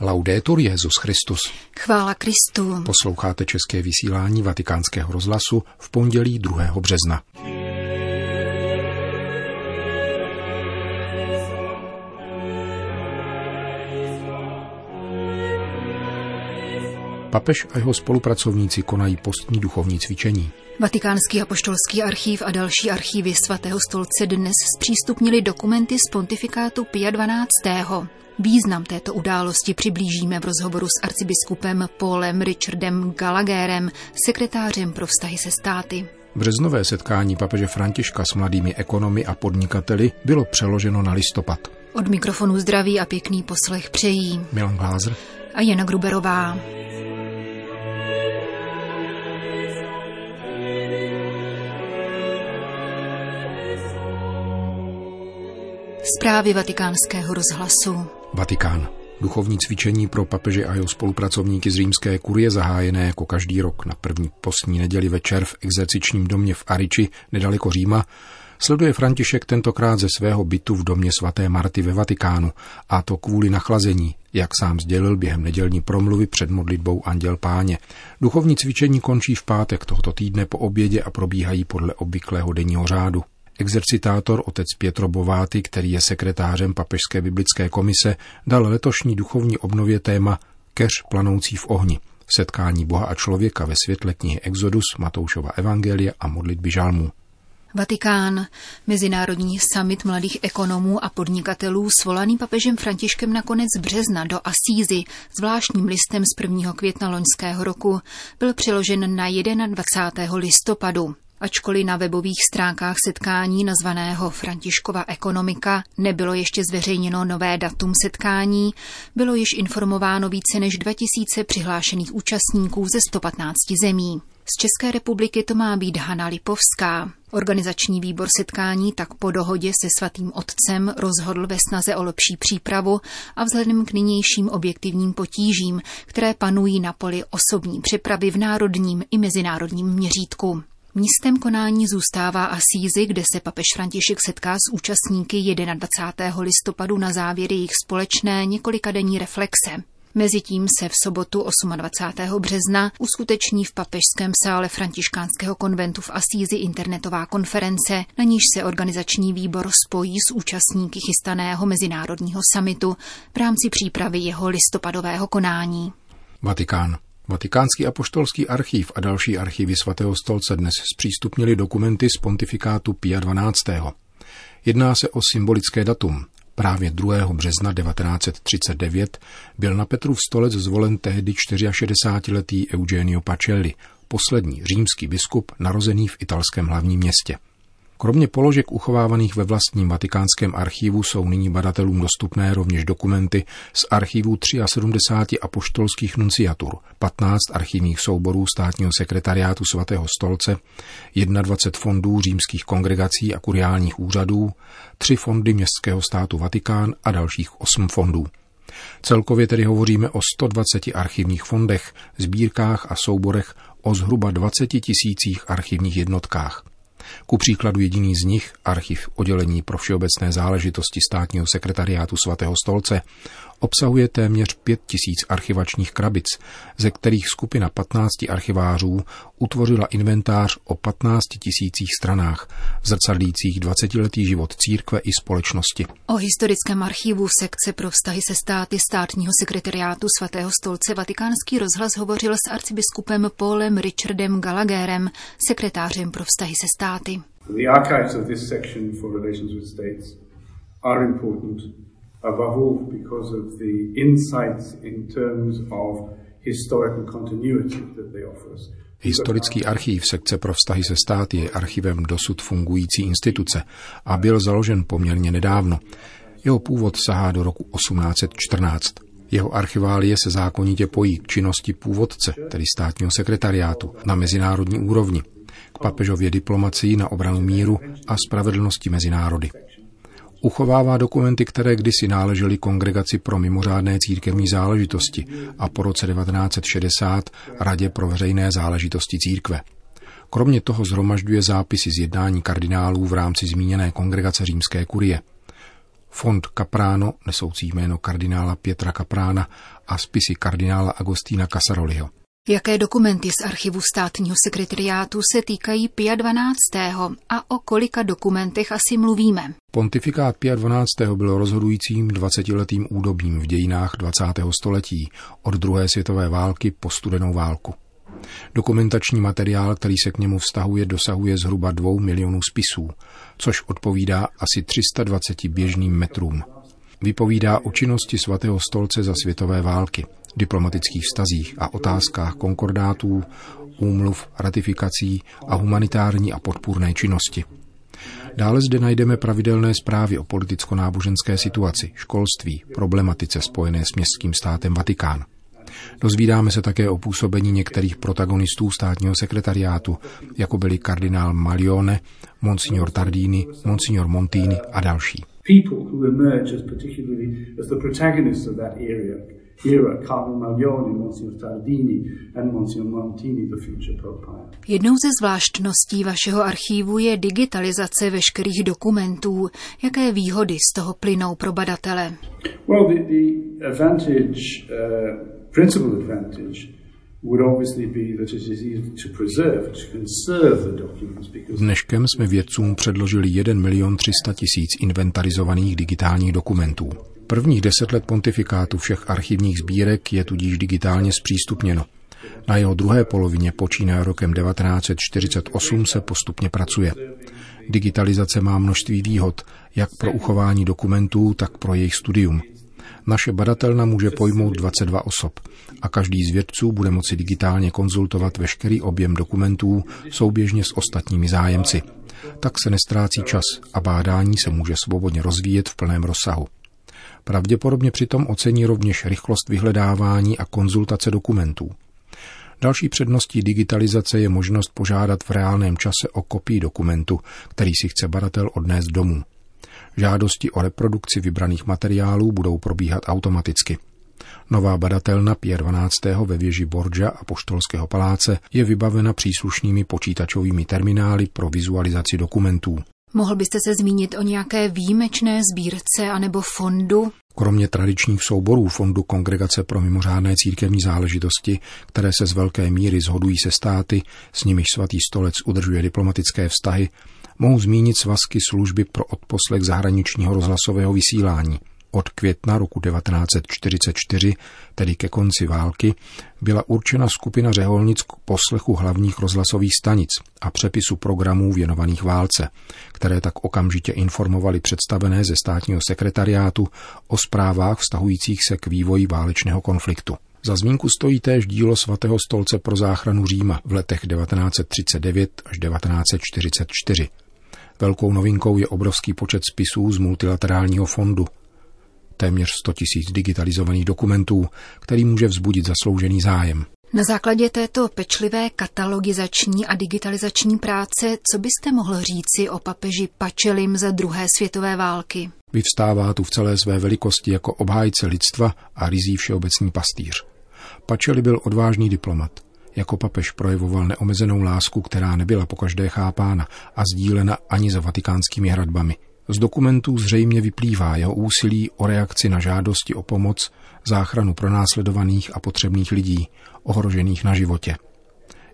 Laudetur Jezus Christus. Chvála Kristu. Posloucháte české vysílání Vatikánského rozhlasu v pondělí 2. března. Papež a jeho spolupracovníci konají postní duchovní cvičení. Vatikánský apoštolský archív a další archívy svatého stolce dnes zpřístupnili dokumenty z pontifikátu Pia 12. Význam této události přiblížíme v rozhovoru s arcibiskupem Paulem Richardem Gallagherem, sekretářem pro vztahy se státy. Březnové setkání papeže Františka s mladými ekonomy a podnikateli bylo přeloženo na listopad. Od mikrofonu zdraví a pěkný poslech přejí Milan Glázer a Jana Gruberová. Zprávy vatikánského rozhlasu. Vatikán. Duchovní cvičení pro papeže a jeho spolupracovníky z římské kurie zahájené jako každý rok na první postní neděli večer v exercičním domě v Ariči, nedaleko Říma, sleduje František tentokrát ze svého bytu v domě svaté Marty ve Vatikánu, a to kvůli nachlazení, jak sám sdělil během nedělní promluvy před modlitbou Anděl Páně. Duchovní cvičení končí v pátek tohoto týdne po obědě a probíhají podle obvyklého denního řádu. Exercitátor otec Pietro Bováty, který je sekretářem Papežské biblické komise, dal letošní duchovní obnově téma Keř planoucí v ohni, setkání Boha a člověka ve světle knihy Exodus, Matoušova evangelia a modlitby žalmů. Vatikán. Mezinárodní summit mladých ekonomů a podnikatelů svolaný papežem Františkem na konec března do Asízy zvláštním listem z 1. května loňského roku byl přiložen na 21. listopadu. Ačkoliv na webových stránkách setkání nazvaného Františkova ekonomika nebylo ještě zveřejněno nové datum setkání, bylo již informováno více než 2000 přihlášených účastníků ze 115 zemí. Z České republiky to má být Hana Lipovská. Organizační výbor setkání tak po dohodě se svatým otcem rozhodl ve snaze o lepší přípravu a vzhledem k nynějším objektivním potížím, které panují na poli osobní přepravy v národním i mezinárodním měřítku. Místem konání zůstává Asízy, kde se papež František setká s účastníky 21. listopadu na závěry jejich společné několikadenní reflexe. Mezitím se v sobotu 28. března uskuteční v papežském sále františkánského konventu v Asízi internetová konference, na níž se organizační výbor spojí s účastníky chystaného mezinárodního samitu v rámci přípravy jeho listopadového konání. Vatikán. Vatikánský apoštolský archív a další archivy svatého stolce dnes zpřístupnili dokumenty z pontifikátu Pia 12. Jedná se o symbolické datum. Právě 2. března 1939 byl na Petrův stolec zvolen tehdy 64-letý Eugenio Pacelli, poslední římský biskup narozený v italském hlavním městě. Kromě položek uchovávaných ve vlastním vatikánském archivu jsou nyní badatelům dostupné rovněž dokumenty z archivů 73 apoštolských nunciatur, 15 archivních souborů státního sekretariátu svatého stolce, 21 fondů římských kongregací a kuriálních úřadů, 3 fondy městského státu Vatikán a dalších 8 fondů. Celkově tedy hovoříme o 120 archivních fondech, sbírkách a souborech o zhruba 20 tisících archivních jednotkách. Ku příkladu jediný z nich, archiv oddělení pro všeobecné záležitosti státního sekretariátu svatého stolce, obsahuje téměř pět tisíc archivačních krabic, ze kterých skupina 15 archivářů utvořila inventář o 15 tisících stranách, zrcadlících 20-letý život církve i společnosti. O historickém archivu sekce pro vztahy se státy státního sekretariátu svatého stolce Vatikánský rozhlas hovořil s arcibiskupem Paulem Richardem Gallagherem, sekretářem pro vztahy se státy. The archives of this section for relations with states are important above because of the insights in terms of historical continuity that they offer us. Historický archív sekce pro vztahy se státy je archivem dosud fungující instituce a byl založen poměrně nedávno. Jeho původ sahá do roku 1814. Jeho archiválie se zákonitě pojí k činnosti původce, tedy státního sekretariátu, na mezinárodní úrovni, k papežově diplomacii na obranu míru a spravedlnosti mezi národy. Uchovává dokumenty, které kdysi náležely Kongregaci pro mimořádné církevní záležitosti a po roce 1960 Radě pro veřejné záležitosti církve. Kromě toho zhromažďuje zápisy z jednání kardinálů v rámci zmíněné kongregace římské kurie. Fond Caprano, nesoucí jméno kardinála Pietra Caprána a spisy kardinála Agostína Casaroliho. Jaké dokumenty z archivu státního sekretariátu se týkají Pia 12. a o kolika dokumentech asi mluvíme? Pontifikát Pia 12. byl rozhodujícím 20-letým údobím v dějinách 20. století od druhé světové války po studenou válku. Dokumentační materiál, který se k němu vztahuje, dosahuje zhruba dvou milionů spisů, což odpovídá asi 320 běžným metrům. Vypovídá o činnosti svatého stolce za světové války, diplomatických vztazích a otázkách konkordátů, úmluv, ratifikací a humanitární a podpůrné činnosti. Dále zde najdeme pravidelné zprávy o politicko-náboženské situaci, školství, problematice spojené s městským státem Vatikán. Dozvídáme se také o působení některých protagonistů státního sekretariátu, jako byli kardinál Malione, monsignor Tardini, monsignor Montini a další. People who emerge as particularly as the protagonists of that area Jednou ze zvláštností vašeho archívu je digitalizace veškerých dokumentů. Jaké výhody z toho plynou pro badatele? Well, the, the advantage, uh, principal advantage Dneškem jsme vědcům předložili 1 milion 300 tisíc inventarizovaných digitálních dokumentů. Prvních deset let pontifikátu všech archivních sbírek je tudíž digitálně zpřístupněno. Na jeho druhé polovině počínaje rokem 1948 se postupně pracuje. Digitalizace má množství výhod, jak pro uchování dokumentů, tak pro jejich studium. Naše badatelna může pojmout 22 osob a každý z vědců bude moci digitálně konzultovat veškerý objem dokumentů souběžně s ostatními zájemci. Tak se nestrácí čas a bádání se může svobodně rozvíjet v plném rozsahu. Pravděpodobně přitom ocení rovněž rychlost vyhledávání a konzultace dokumentů. Další předností digitalizace je možnost požádat v reálném čase o kopii dokumentu, který si chce badatel odnést domů. Žádosti o reprodukci vybraných materiálů budou probíhat automaticky. Nová badatelna Pier 12. ve věži Borgia a Poštolského paláce je vybavena příslušnými počítačovými terminály pro vizualizaci dokumentů. Mohl byste se zmínit o nějaké výjimečné sbírce anebo fondu? Kromě tradičních souborů Fondu Kongregace pro mimořádné církevní záležitosti, které se z velké míry zhodují se státy, s nimiž svatý stolec udržuje diplomatické vztahy, mohu zmínit svazky služby pro odposlech zahraničního rozhlasového vysílání – od května roku 1944, tedy ke konci války, byla určena skupina řeholnic k poslechu hlavních rozhlasových stanic a přepisu programů věnovaných válce, které tak okamžitě informovali představené ze státního sekretariátu o zprávách vztahujících se k vývoji válečného konfliktu. Za zmínku stojí též dílo svatého stolce pro záchranu Říma v letech 1939 až 1944. Velkou novinkou je obrovský počet spisů z multilaterálního fondu, téměř 100 tisíc digitalizovaných dokumentů, který může vzbudit zasloužený zájem. Na základě této pečlivé katalogizační a digitalizační práce, co byste mohl říci o papeži Pačelim za druhé světové války? Vyvstává tu v celé své velikosti jako obhájce lidstva a rizí všeobecný pastýř. Pačeli byl odvážný diplomat. Jako papež projevoval neomezenou lásku, která nebyla pokaždé chápána a sdílena ani za vatikánskými hradbami. Z dokumentů zřejmě vyplývá jeho úsilí o reakci na žádosti o pomoc, záchranu pronásledovaných a potřebných lidí, ohrožených na životě.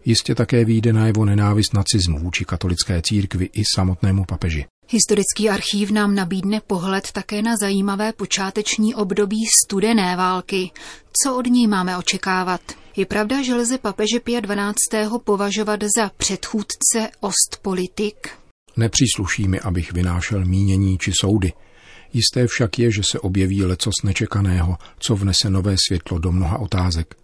Jistě také výjde na jeho nenávist nacismu vůči katolické církvi i samotnému papeži. Historický archív nám nabídne pohled také na zajímavé počáteční období studené války. Co od ní máme očekávat? Je pravda, že lze papeže Pia 12. považovat za předchůdce Ostpolitik? Nepřísluší mi, abych vynášel mínění či soudy. Jisté však je, že se objeví lecos nečekaného, co vnese nové světlo do mnoha otázek.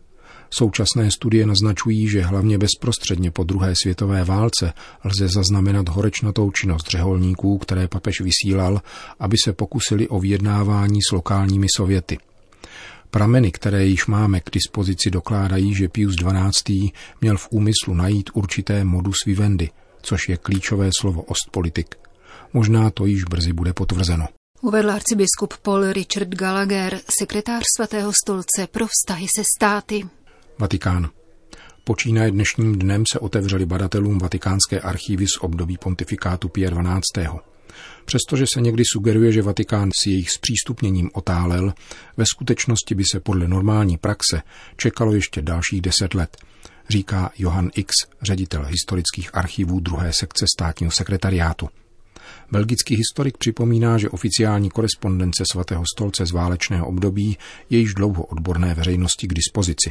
Současné studie naznačují, že hlavně bezprostředně po druhé světové válce lze zaznamenat horečnatou činnost řeholníků, které papež vysílal, aby se pokusili o vyjednávání s lokálními sověty. Prameny, které již máme k dispozici, dokládají, že Pius XII. měl v úmyslu najít určité modus vivendi – což je klíčové slovo ostpolitik. Možná to již brzy bude potvrzeno. Uvedl arcibiskup Paul Richard Gallagher, sekretář svatého stolce pro vztahy se státy. Vatikán. Počínaje dnešním dnem se otevřeli badatelům vatikánské archívy z období pontifikátu Pia 12. Přestože se někdy sugeruje, že Vatikán s jejich zpřístupněním otálel, ve skutečnosti by se podle normální praxe čekalo ještě dalších deset let, říká Johan X, ředitel historických archivů druhé sekce státního sekretariátu. Belgický historik připomíná, že oficiální korespondence svatého stolce z válečného období je již dlouho odborné veřejnosti k dispozici.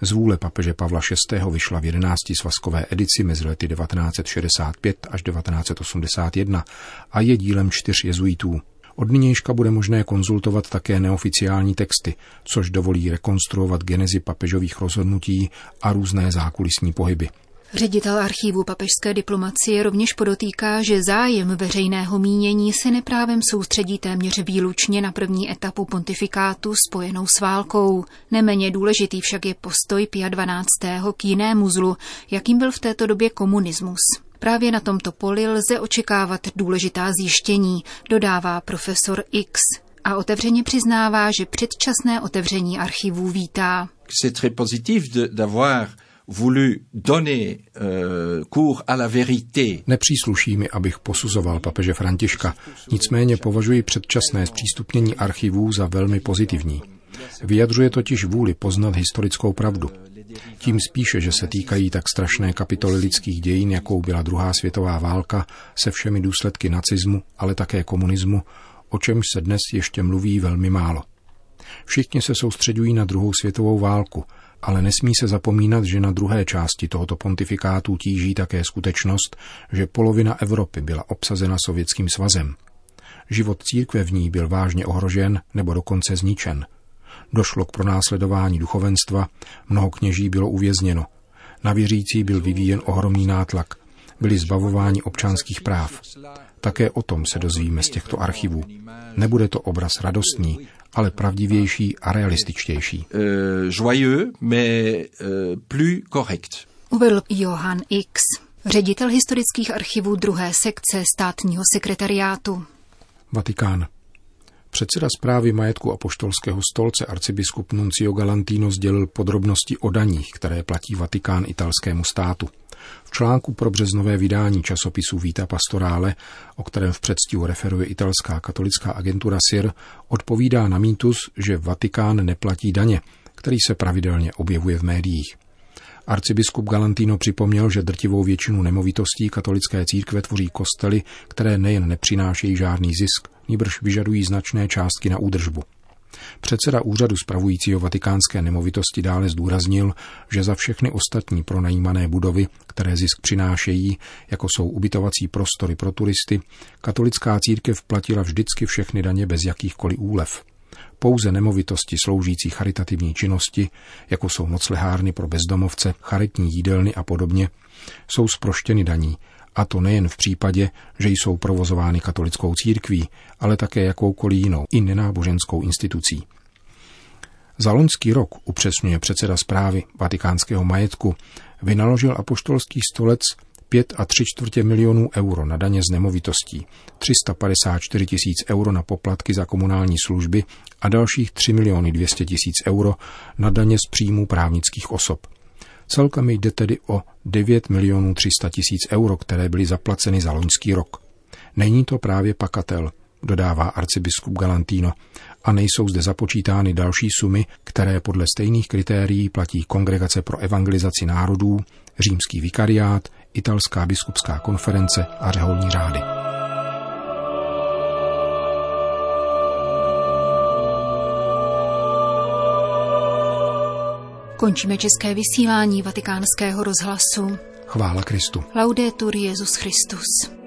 Z vůle papeže Pavla VI. vyšla v 11 svazkové edici mezi lety 1965 až 1981 a je dílem čtyř jezuitů. Od nynějška bude možné konzultovat také neoficiální texty, což dovolí rekonstruovat genezi papežových rozhodnutí a různé zákulisní pohyby. Ředitel archívu papežské diplomacie rovněž podotýká, že zájem veřejného mínění se neprávem soustředí téměř výlučně na první etapu pontifikátu spojenou s válkou. Neméně důležitý však je postoj Pia 12. k jinému zlu, jakým byl v této době komunismus. Právě na tomto poli lze očekávat důležitá zjištění, dodává profesor X a otevřeně přiznává, že předčasné otevření archivů vítá. C'est très voulu donner euh, cours à la vérité. Nepřísluší mi, abych posuzoval papeže Františka, nicméně považuji předčasné zpřístupnění archivů za velmi pozitivní. Vyjadřuje totiž vůli poznat historickou pravdu. Tím spíše, že se týkají tak strašné kapitoly lidských dějin, jakou byla druhá světová válka, se všemi důsledky nacismu, ale také komunismu, o čemž se dnes ještě mluví velmi málo. Všichni se soustředují na druhou světovou válku – ale nesmí se zapomínat, že na druhé části tohoto pontifikátu tíží také skutečnost, že polovina Evropy byla obsazena sovětským svazem. Život církve v ní byl vážně ohrožen nebo dokonce zničen. Došlo k pronásledování duchovenstva, mnoho kněží bylo uvězněno. Na věřící byl vyvíjen ohromný nátlak. Byli zbavováni občanských práv. Také o tom se dozvíme z těchto archivů. Nebude to obraz radostný, ale pravdivější a realističtější. Uh, joyeux, mais uh, plus correct. Uvedl Johan X, ředitel historických archivů druhé sekce státního sekretariátu. Vatikán. Předseda zprávy majetku apoštolského stolce arcibiskup Nuncio Galantino sdělil podrobnosti o daních, které platí Vatikán italskému státu. V článku pro březnové vydání časopisu Vita Pastorále, o kterém v předstihu referuje italská katolická agentura SIR, odpovídá na mýtus, že Vatikán neplatí daně, který se pravidelně objevuje v médiích. Arcibiskup Galantino připomněl, že drtivou většinu nemovitostí katolické církve tvoří kostely, které nejen nepřinášejí žádný zisk, níbrž vyžadují značné částky na údržbu. Předseda úřadu spravujícího vatikánské nemovitosti dále zdůraznil, že za všechny ostatní pronajímané budovy, které zisk přinášejí, jako jsou ubytovací prostory pro turisty, katolická církev platila vždycky všechny daně bez jakýchkoliv úlev. Pouze nemovitosti sloužící charitativní činnosti, jako jsou noclehárny pro bezdomovce, charitní jídelny a podobně, jsou sproštěny daní a to nejen v případě, že jsou provozovány katolickou církví, ale také jakoukoliv jinou i nenáboženskou institucí. Za loňský rok, upřesňuje předseda zprávy vatikánského majetku, vynaložil apoštolský stolec 5 a 3 čtvrtě milionů euro na daně z nemovitostí, 354 tisíc euro na poplatky za komunální služby a dalších 3 miliony 200 tisíc euro na daně z příjmů právnických osob – Celkem jde tedy o 9 milionů 300 tisíc euro, které byly zaplaceny za loňský rok. Není to právě pakatel, dodává arcibiskup Galantino, a nejsou zde započítány další sumy, které podle stejných kritérií platí Kongregace pro evangelizaci národů, Římský vikariát, Italská biskupská konference a řeholní řády. Končíme české vysílání vatikánského rozhlasu. Chvála Kristu. Laudetur Jezus Christus.